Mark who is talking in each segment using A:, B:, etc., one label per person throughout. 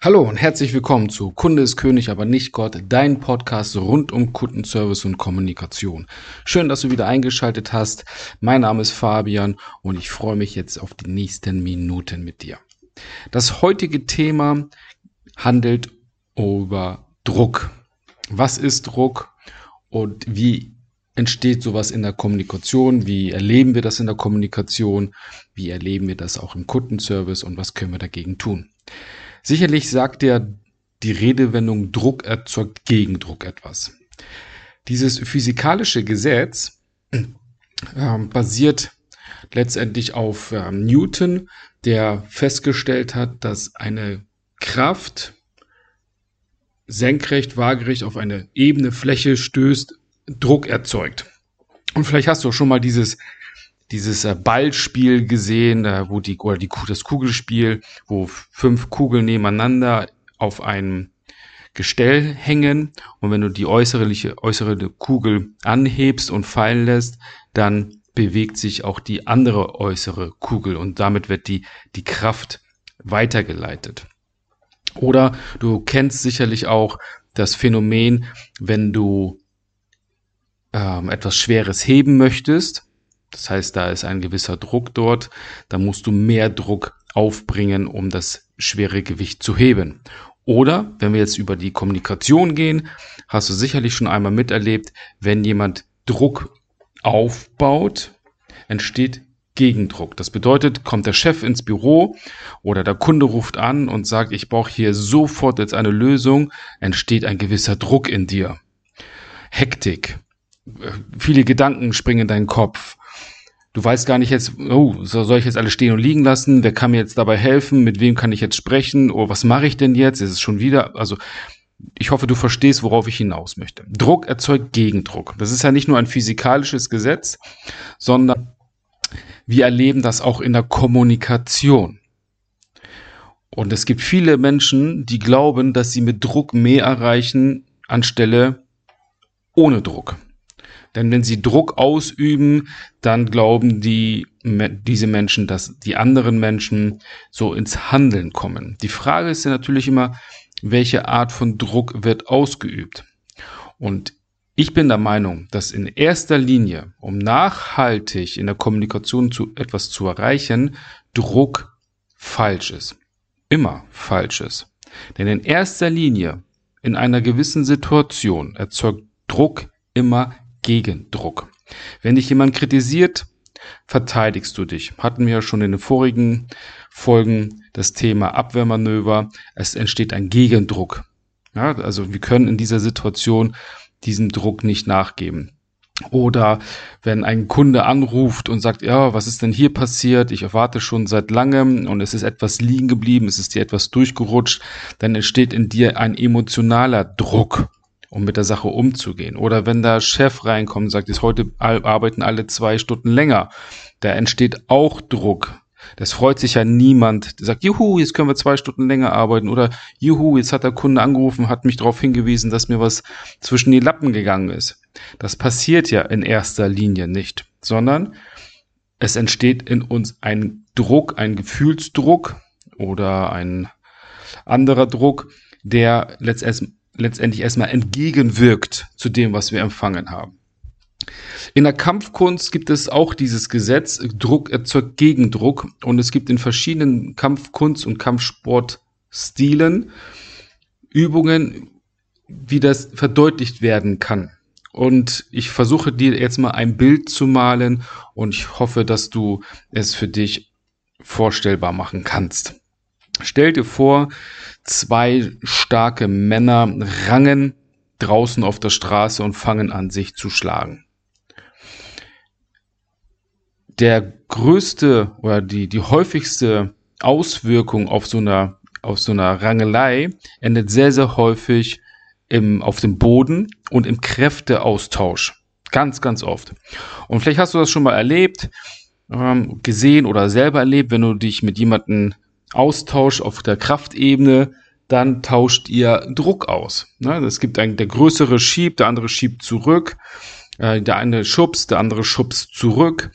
A: Hallo und herzlich willkommen zu Kunde ist König, aber nicht Gott, dein Podcast rund um Kundenservice und Kommunikation. Schön, dass du wieder eingeschaltet hast. Mein Name ist Fabian und ich freue mich jetzt auf die nächsten Minuten mit dir. Das heutige Thema handelt über Druck. Was ist Druck und wie entsteht sowas in der Kommunikation? Wie erleben wir das in der Kommunikation? Wie erleben wir das auch im Kundenservice und was können wir dagegen tun? Sicherlich sagt er die Redewendung Druck erzeugt Gegendruck etwas. Dieses physikalische Gesetz äh, basiert letztendlich auf äh, Newton, der festgestellt hat, dass eine Kraft senkrecht, waagerecht auf eine ebene Fläche stößt, Druck erzeugt. Und vielleicht hast du auch schon mal dieses dieses äh, Ballspiel gesehen, äh, wo die, oder die, das Kugelspiel, wo fünf Kugeln nebeneinander auf einem Gestell hängen und wenn du die äußere, äußere Kugel anhebst und fallen lässt, dann bewegt sich auch die andere äußere Kugel und damit wird die, die Kraft weitergeleitet. Oder du kennst sicherlich auch das Phänomen, wenn du ähm, etwas Schweres heben möchtest das heißt, da ist ein gewisser Druck dort. Da musst du mehr Druck aufbringen, um das schwere Gewicht zu heben. Oder, wenn wir jetzt über die Kommunikation gehen, hast du sicherlich schon einmal miterlebt, wenn jemand Druck aufbaut, entsteht Gegendruck. Das bedeutet, kommt der Chef ins Büro oder der Kunde ruft an und sagt, ich brauche hier sofort jetzt eine Lösung, entsteht ein gewisser Druck in dir. Hektik. Viele Gedanken springen in deinen Kopf. Du weißt gar nicht jetzt, oh, soll ich jetzt alles stehen und liegen lassen? Wer kann mir jetzt dabei helfen? Mit wem kann ich jetzt sprechen? Oh, was mache ich denn jetzt? Ist es schon wieder? Also, ich hoffe, du verstehst, worauf ich hinaus möchte. Druck erzeugt Gegendruck. Das ist ja nicht nur ein physikalisches Gesetz, sondern wir erleben das auch in der Kommunikation. Und es gibt viele Menschen, die glauben, dass sie mit Druck mehr erreichen anstelle ohne Druck. Denn wenn sie Druck ausüben, dann glauben die, diese Menschen, dass die anderen Menschen so ins Handeln kommen. Die Frage ist ja natürlich immer, welche Art von Druck wird ausgeübt? Und ich bin der Meinung, dass in erster Linie, um nachhaltig in der Kommunikation zu etwas zu erreichen, Druck falsch ist. Immer falsch ist. Denn in erster Linie, in einer gewissen Situation, erzeugt Druck immer Gegendruck. Wenn dich jemand kritisiert, verteidigst du dich. Hatten wir ja schon in den vorigen Folgen das Thema Abwehrmanöver. Es entsteht ein Gegendruck. Ja, also wir können in dieser Situation diesem Druck nicht nachgeben. Oder wenn ein Kunde anruft und sagt, ja, was ist denn hier passiert? Ich erwarte schon seit langem und es ist etwas liegen geblieben, es ist dir etwas durchgerutscht, dann entsteht in dir ein emotionaler Druck um mit der Sache umzugehen. Oder wenn der Chef reinkommt und sagt, jetzt heute arbeiten alle zwei Stunden länger, da entsteht auch Druck. Das freut sich ja niemand. Der sagt, juhu, jetzt können wir zwei Stunden länger arbeiten. Oder juhu, jetzt hat der Kunde angerufen, hat mich darauf hingewiesen, dass mir was zwischen die Lappen gegangen ist. Das passiert ja in erster Linie nicht, sondern es entsteht in uns ein Druck, ein Gefühlsdruck oder ein anderer Druck, der letztendlich letztendlich erstmal entgegenwirkt zu dem, was wir empfangen haben. In der Kampfkunst gibt es auch dieses Gesetz, Druck erzeugt Gegendruck und es gibt in verschiedenen Kampfkunst- und Kampfsportstilen Übungen, wie das verdeutlicht werden kann. Und ich versuche dir jetzt mal ein Bild zu malen und ich hoffe, dass du es für dich vorstellbar machen kannst. Stell dir vor, zwei starke Männer rangen draußen auf der Straße und fangen an, sich zu schlagen. Der größte oder die, die häufigste Auswirkung auf so einer, auf so einer Rangelei endet sehr, sehr häufig im, auf dem Boden und im Kräfteaustausch. Ganz, ganz oft. Und vielleicht hast du das schon mal erlebt, ähm, gesehen oder selber erlebt, wenn du dich mit jemandem Austausch auf der Kraftebene, dann tauscht ihr Druck aus. Ne? Es gibt einen, der größere schiebt, der andere schiebt zurück, äh, der eine schubst, der andere schubst zurück.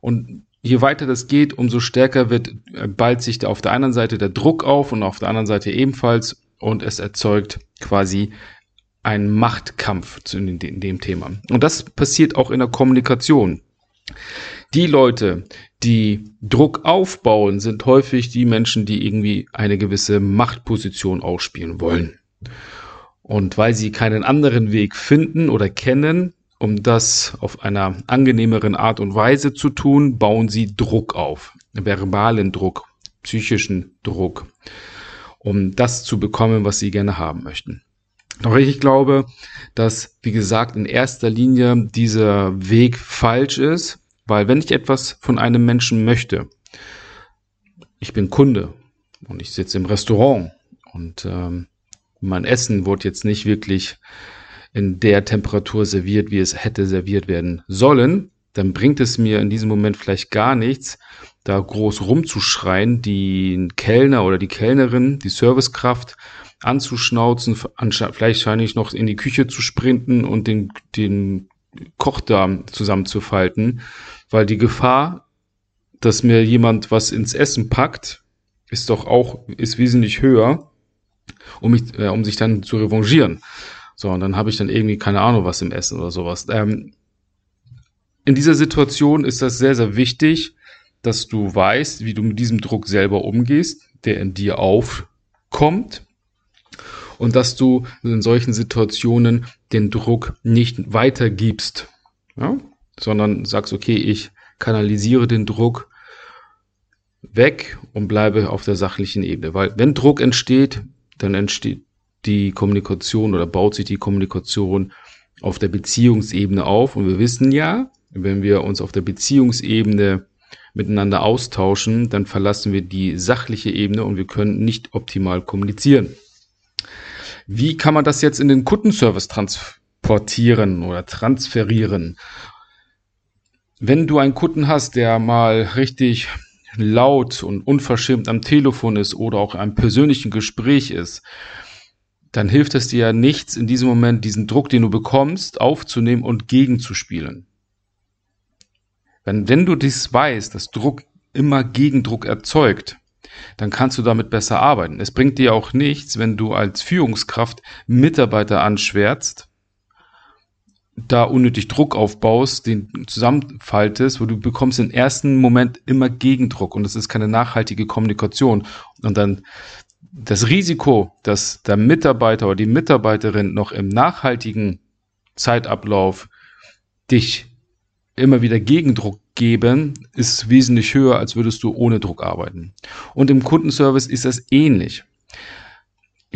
A: Und je weiter das geht, umso stärker wird, äh, ballt sich auf der einen Seite der Druck auf und auf der anderen Seite ebenfalls und es erzeugt quasi einen Machtkampf in dem Thema. Und das passiert auch in der Kommunikation. Die Leute, die Druck aufbauen, sind häufig die Menschen, die irgendwie eine gewisse Machtposition ausspielen wollen. Und weil sie keinen anderen Weg finden oder kennen, um das auf einer angenehmeren Art und Weise zu tun, bauen sie Druck auf. Verbalen Druck, psychischen Druck, um das zu bekommen, was sie gerne haben möchten. Doch ich glaube, dass, wie gesagt, in erster Linie dieser Weg falsch ist, weil wenn ich etwas von einem Menschen möchte, ich bin Kunde und ich sitze im Restaurant und ähm, mein Essen wurde jetzt nicht wirklich in der Temperatur serviert, wie es hätte serviert werden sollen, dann bringt es mir in diesem Moment vielleicht gar nichts, da groß rumzuschreien, die Kellner oder die Kellnerin, die Servicekraft anzuschnauzen, vielleicht scheine ich noch in die Küche zu sprinten und den, den Kochdarm zusammenzufalten, weil die Gefahr, dass mir jemand was ins Essen packt, ist doch auch, ist wesentlich höher, um mich, äh, um sich dann zu revanchieren. So, und dann habe ich dann irgendwie keine Ahnung was im Essen oder sowas. Ähm, in dieser Situation ist das sehr, sehr wichtig, dass du weißt, wie du mit diesem Druck selber umgehst, der in dir aufkommt. Und dass du in solchen Situationen den Druck nicht weitergibst, ja? Sondern sagst, okay, ich kanalisiere den Druck weg und bleibe auf der sachlichen Ebene. Weil wenn Druck entsteht, dann entsteht die Kommunikation oder baut sich die Kommunikation auf der Beziehungsebene auf. Und wir wissen ja, wenn wir uns auf der Beziehungsebene miteinander austauschen, dann verlassen wir die sachliche Ebene und wir können nicht optimal kommunizieren. Wie kann man das jetzt in den Kundenservice transportieren oder transferieren? Wenn du einen Kunden hast, der mal richtig laut und unverschämt am Telefon ist oder auch in einem persönlichen Gespräch ist, dann hilft es dir ja nichts, in diesem Moment diesen Druck, den du bekommst, aufzunehmen und gegenzuspielen. Wenn, wenn du dies weißt, dass Druck immer Gegendruck erzeugt, dann kannst du damit besser arbeiten. Es bringt dir auch nichts, wenn du als Führungskraft Mitarbeiter anschwärzt, da unnötig Druck aufbaust, den zusammenfaltest, wo du bekommst im ersten Moment immer Gegendruck und das ist keine nachhaltige Kommunikation. Und dann das Risiko, dass der Mitarbeiter oder die Mitarbeiterin noch im nachhaltigen Zeitablauf dich immer wieder Gegendruck geben, ist wesentlich höher, als würdest du ohne Druck arbeiten. Und im Kundenservice ist das ähnlich.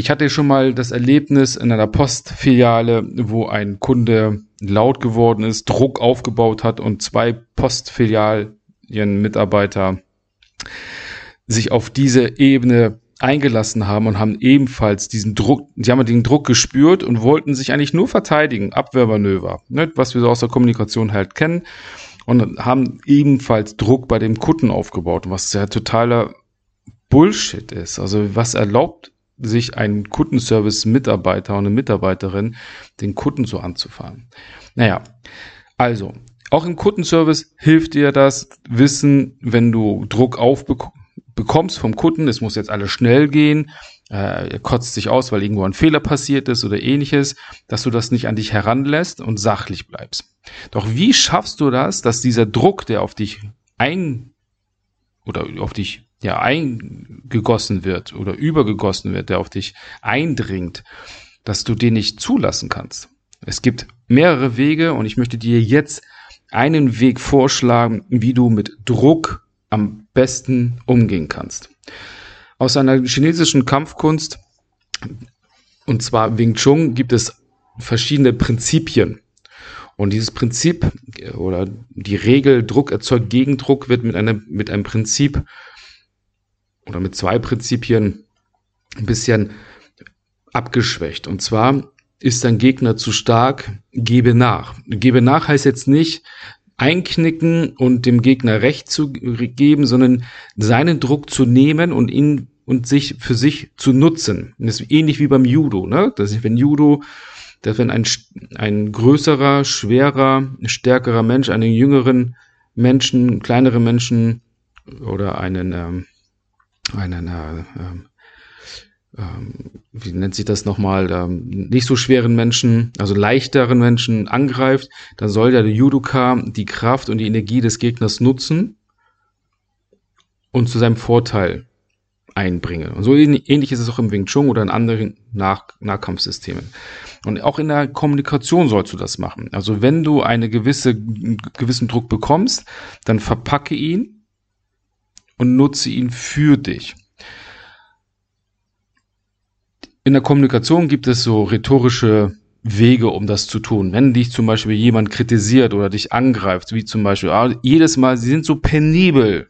A: Ich hatte schon mal das Erlebnis in einer Postfiliale, wo ein Kunde laut geworden ist, Druck aufgebaut hat und zwei Postfilialen Mitarbeiter sich auf diese Ebene eingelassen haben und haben ebenfalls diesen Druck, die haben den Druck gespürt und wollten sich eigentlich nur verteidigen, Abwehrmanöver, ne, was wir so aus der Kommunikation halt kennen und haben ebenfalls Druck bei dem Kunden aufgebaut, was ja totaler Bullshit ist. Also was erlaubt sich ein Kundenservice-Mitarbeiter und eine Mitarbeiterin, den Kunden so anzufahren? Naja, also auch im Kundenservice hilft dir das Wissen, wenn du Druck aufbekommst bekommst vom Kunden, es muss jetzt alles schnell gehen, äh, er kotzt sich aus, weil irgendwo ein Fehler passiert ist oder ähnliches, dass du das nicht an dich heranlässt und sachlich bleibst. Doch wie schaffst du das, dass dieser Druck, der auf dich ein oder auf dich ja eingegossen wird oder übergegossen wird, der auf dich eindringt, dass du den nicht zulassen kannst? Es gibt mehrere Wege und ich möchte dir jetzt einen Weg vorschlagen, wie du mit Druck am besten umgehen kannst. Aus einer chinesischen Kampfkunst, und zwar Wing Chun, gibt es verschiedene Prinzipien. Und dieses Prinzip oder die Regel Druck erzeugt Gegendruck wird mit einem, mit einem Prinzip oder mit zwei Prinzipien ein bisschen abgeschwächt. Und zwar ist dein Gegner zu stark, gebe nach. Gebe nach heißt jetzt nicht, einknicken und dem Gegner Recht zu geben, sondern seinen Druck zu nehmen und ihn und sich für sich zu nutzen. das ist ähnlich wie beim Judo, ne? Das ist, wenn Judo, dass wenn ein, ein größerer, schwerer, stärkerer Mensch einen jüngeren Menschen, kleinere Menschen oder einen, ähm, einen äh, ähm, wie nennt sich das nochmal, ähm, nicht so schweren Menschen, also leichteren Menschen angreift, dann soll der Judoka die Kraft und die Energie des Gegners nutzen und zu seinem Vorteil einbringen. Und so ähnlich ist es auch im Wing Chun oder in anderen Nach Nahkampfsystemen. Und auch in der Kommunikation sollst du das machen. Also wenn du eine gewisse, gewissen Druck bekommst, dann verpacke ihn und nutze ihn für dich in der Kommunikation gibt es so rhetorische Wege, um das zu tun. Wenn dich zum Beispiel jemand kritisiert oder dich angreift, wie zum Beispiel, ah, jedes Mal, sie sind so penibel.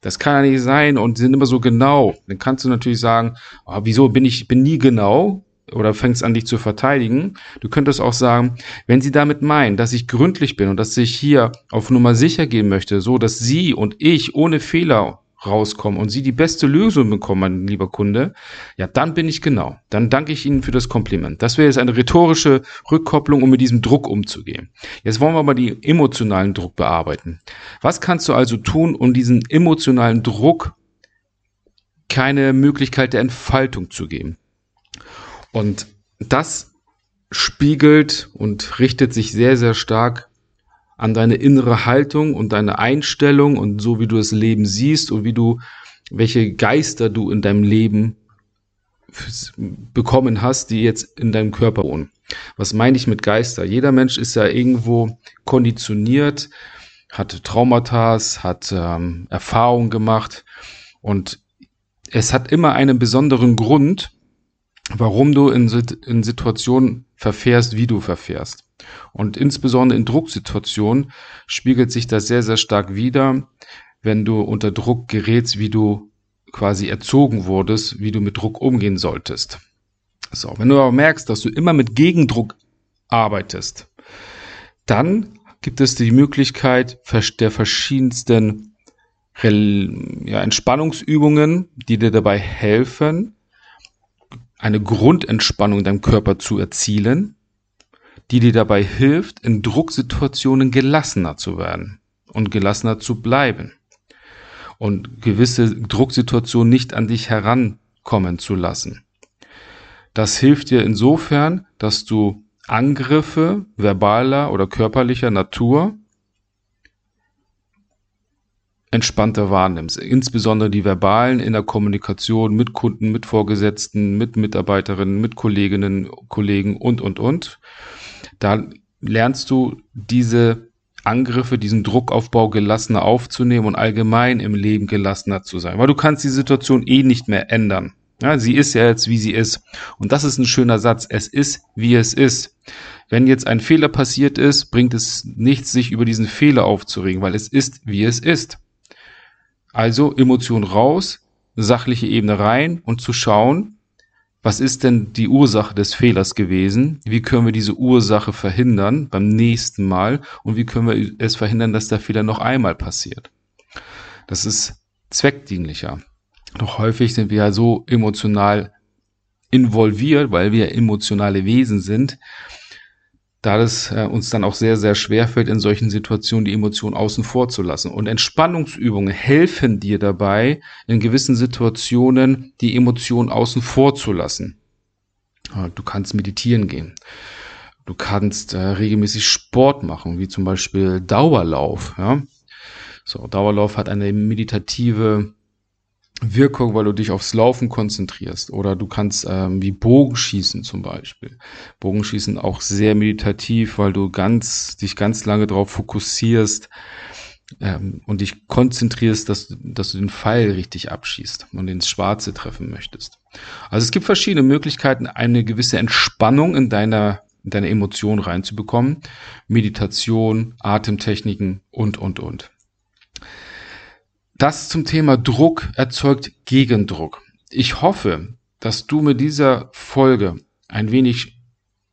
A: Das kann ja nicht sein und sie sind immer so genau. Dann kannst du natürlich sagen, ah, wieso bin ich, bin nie genau? Oder fängst an, dich zu verteidigen. Du könntest auch sagen, wenn sie damit meinen, dass ich gründlich bin und dass ich hier auf Nummer sicher gehen möchte, so dass sie und ich ohne Fehler rauskommen und Sie die beste Lösung bekommen, mein lieber Kunde, ja, dann bin ich genau. Dann danke ich Ihnen für das Kompliment. Das wäre jetzt eine rhetorische Rückkopplung, um mit diesem Druck umzugehen. Jetzt wollen wir mal die emotionalen Druck bearbeiten. Was kannst du also tun, um diesen emotionalen Druck keine Möglichkeit der Entfaltung zu geben? Und das spiegelt und richtet sich sehr, sehr stark an deine innere Haltung und deine Einstellung und so wie du das Leben siehst und wie du, welche Geister du in deinem Leben bekommen hast, die jetzt in deinem Körper wohnen. Was meine ich mit Geister? Jeder Mensch ist ja irgendwo konditioniert, hat Traumata, hat ähm, Erfahrungen gemacht und es hat immer einen besonderen Grund, warum du in, in Situationen verfährst, wie du verfährst. Und insbesondere in Drucksituationen spiegelt sich das sehr, sehr stark wider, wenn du unter Druck gerätst, wie du quasi erzogen wurdest, wie du mit Druck umgehen solltest. So, wenn du aber merkst, dass du immer mit Gegendruck arbeitest, dann gibt es die Möglichkeit der verschiedensten Entspannungsübungen, die dir dabei helfen, eine Grundentspannung in deinem Körper zu erzielen die dir dabei hilft, in Drucksituationen gelassener zu werden und gelassener zu bleiben und gewisse Drucksituationen nicht an dich herankommen zu lassen. Das hilft dir insofern, dass du Angriffe verbaler oder körperlicher Natur entspannter wahrnimmst. Insbesondere die verbalen in der Kommunikation mit Kunden, mit Vorgesetzten, mit Mitarbeiterinnen, mit Kolleginnen, Kollegen und, und, und. Da lernst du diese Angriffe, diesen Druckaufbau gelassener aufzunehmen und allgemein im Leben gelassener zu sein. Weil du kannst die Situation eh nicht mehr ändern. Ja, sie ist ja jetzt, wie sie ist. Und das ist ein schöner Satz. Es ist, wie es ist. Wenn jetzt ein Fehler passiert ist, bringt es nichts, sich über diesen Fehler aufzuregen, weil es ist, wie es ist. Also Emotion raus, sachliche Ebene rein und zu schauen, was ist denn die Ursache des Fehlers gewesen? Wie können wir diese Ursache verhindern beim nächsten Mal? Und wie können wir es verhindern, dass der Fehler noch einmal passiert? Das ist zweckdienlicher. Doch häufig sind wir ja so emotional involviert, weil wir emotionale Wesen sind, da es äh, uns dann auch sehr, sehr schwer fällt, in solchen Situationen die Emotionen außen vor zu lassen. Und Entspannungsübungen helfen dir dabei, in gewissen Situationen die Emotionen außen vor zu lassen. Du kannst meditieren gehen. Du kannst äh, regelmäßig Sport machen, wie zum Beispiel Dauerlauf. Ja? So, Dauerlauf hat eine meditative Wirkung, weil du dich aufs Laufen konzentrierst. Oder du kannst ähm, wie Bogenschießen zum Beispiel. Bogenschießen auch sehr meditativ, weil du ganz, dich ganz lange darauf fokussierst ähm, und dich konzentrierst, dass, dass du den Pfeil richtig abschießt und ins Schwarze treffen möchtest. Also es gibt verschiedene Möglichkeiten, eine gewisse Entspannung in deiner, in deine Emotionen reinzubekommen. Meditation, Atemtechniken und, und, und. Das zum Thema Druck erzeugt Gegendruck. Ich hoffe, dass du mit dieser Folge ein wenig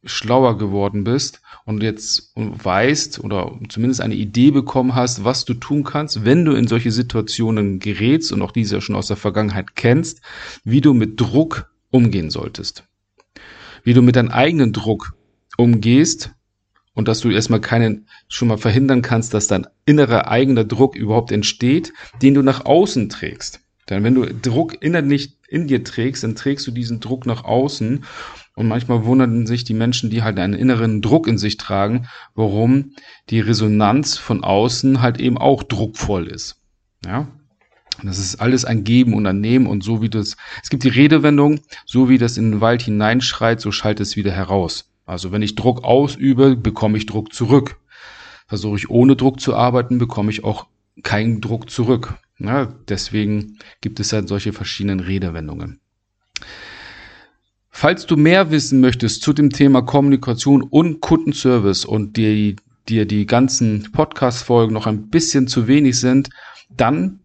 A: schlauer geworden bist und jetzt weißt oder zumindest eine Idee bekommen hast, was du tun kannst, wenn du in solche Situationen gerätst und auch diese schon aus der Vergangenheit kennst, wie du mit Druck umgehen solltest. Wie du mit deinem eigenen Druck umgehst und dass du erstmal keinen schon mal verhindern kannst, dass dein innerer eigener Druck überhaupt entsteht, den du nach außen trägst. Denn wenn du Druck innerlich in dir trägst, dann trägst du diesen Druck nach außen. Und manchmal wundern sich die Menschen, die halt einen inneren Druck in sich tragen, warum die Resonanz von außen halt eben auch druckvoll ist. Ja. Das ist alles ein Geben und ein Nehmen und so wie das, es gibt die Redewendung, so wie das in den Wald hineinschreit, so schallt es wieder heraus. Also wenn ich Druck ausübe, bekomme ich Druck zurück. Versuche ich ohne Druck zu arbeiten, bekomme ich auch keinen Druck zurück. Ja, deswegen gibt es halt solche verschiedenen Redewendungen. Falls du mehr wissen möchtest zu dem Thema Kommunikation und Kundenservice und dir, dir die ganzen Podcast-Folgen noch ein bisschen zu wenig sind, dann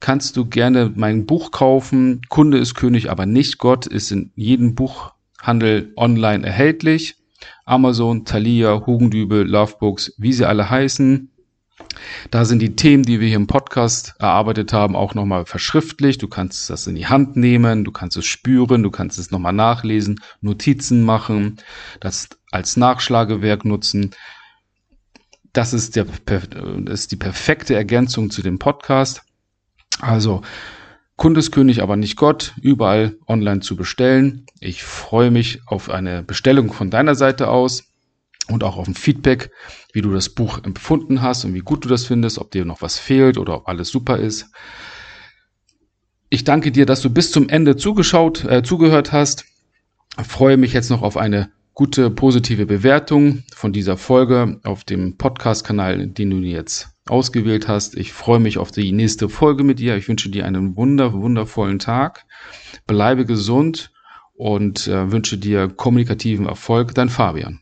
A: kannst du gerne mein Buch kaufen. Kunde ist König, aber nicht Gott, ist in jedem Buchhandel online erhältlich. Amazon, Thalia, Hugendübel, Lovebooks, wie sie alle heißen. Da sind die Themen, die wir hier im Podcast erarbeitet haben, auch nochmal verschriftlicht. Du kannst das in die Hand nehmen, du kannst es spüren, du kannst es nochmal nachlesen, Notizen machen, das als Nachschlagewerk nutzen. Das ist, der, das ist die perfekte Ergänzung zu dem Podcast. Also, Kundeskönig, aber nicht Gott, überall online zu bestellen. Ich freue mich auf eine Bestellung von deiner Seite aus und auch auf ein Feedback, wie du das Buch empfunden hast und wie gut du das findest, ob dir noch was fehlt oder ob alles super ist. Ich danke dir, dass du bis zum Ende zugeschaut, äh, zugehört hast. Ich freue mich jetzt noch auf eine gute positive Bewertung von dieser Folge auf dem Podcast-Kanal, den du jetzt ausgewählt hast. Ich freue mich auf die nächste Folge mit dir. Ich wünsche dir einen wunder, wundervollen Tag. Bleibe gesund und äh, wünsche dir kommunikativen Erfolg. Dein Fabian.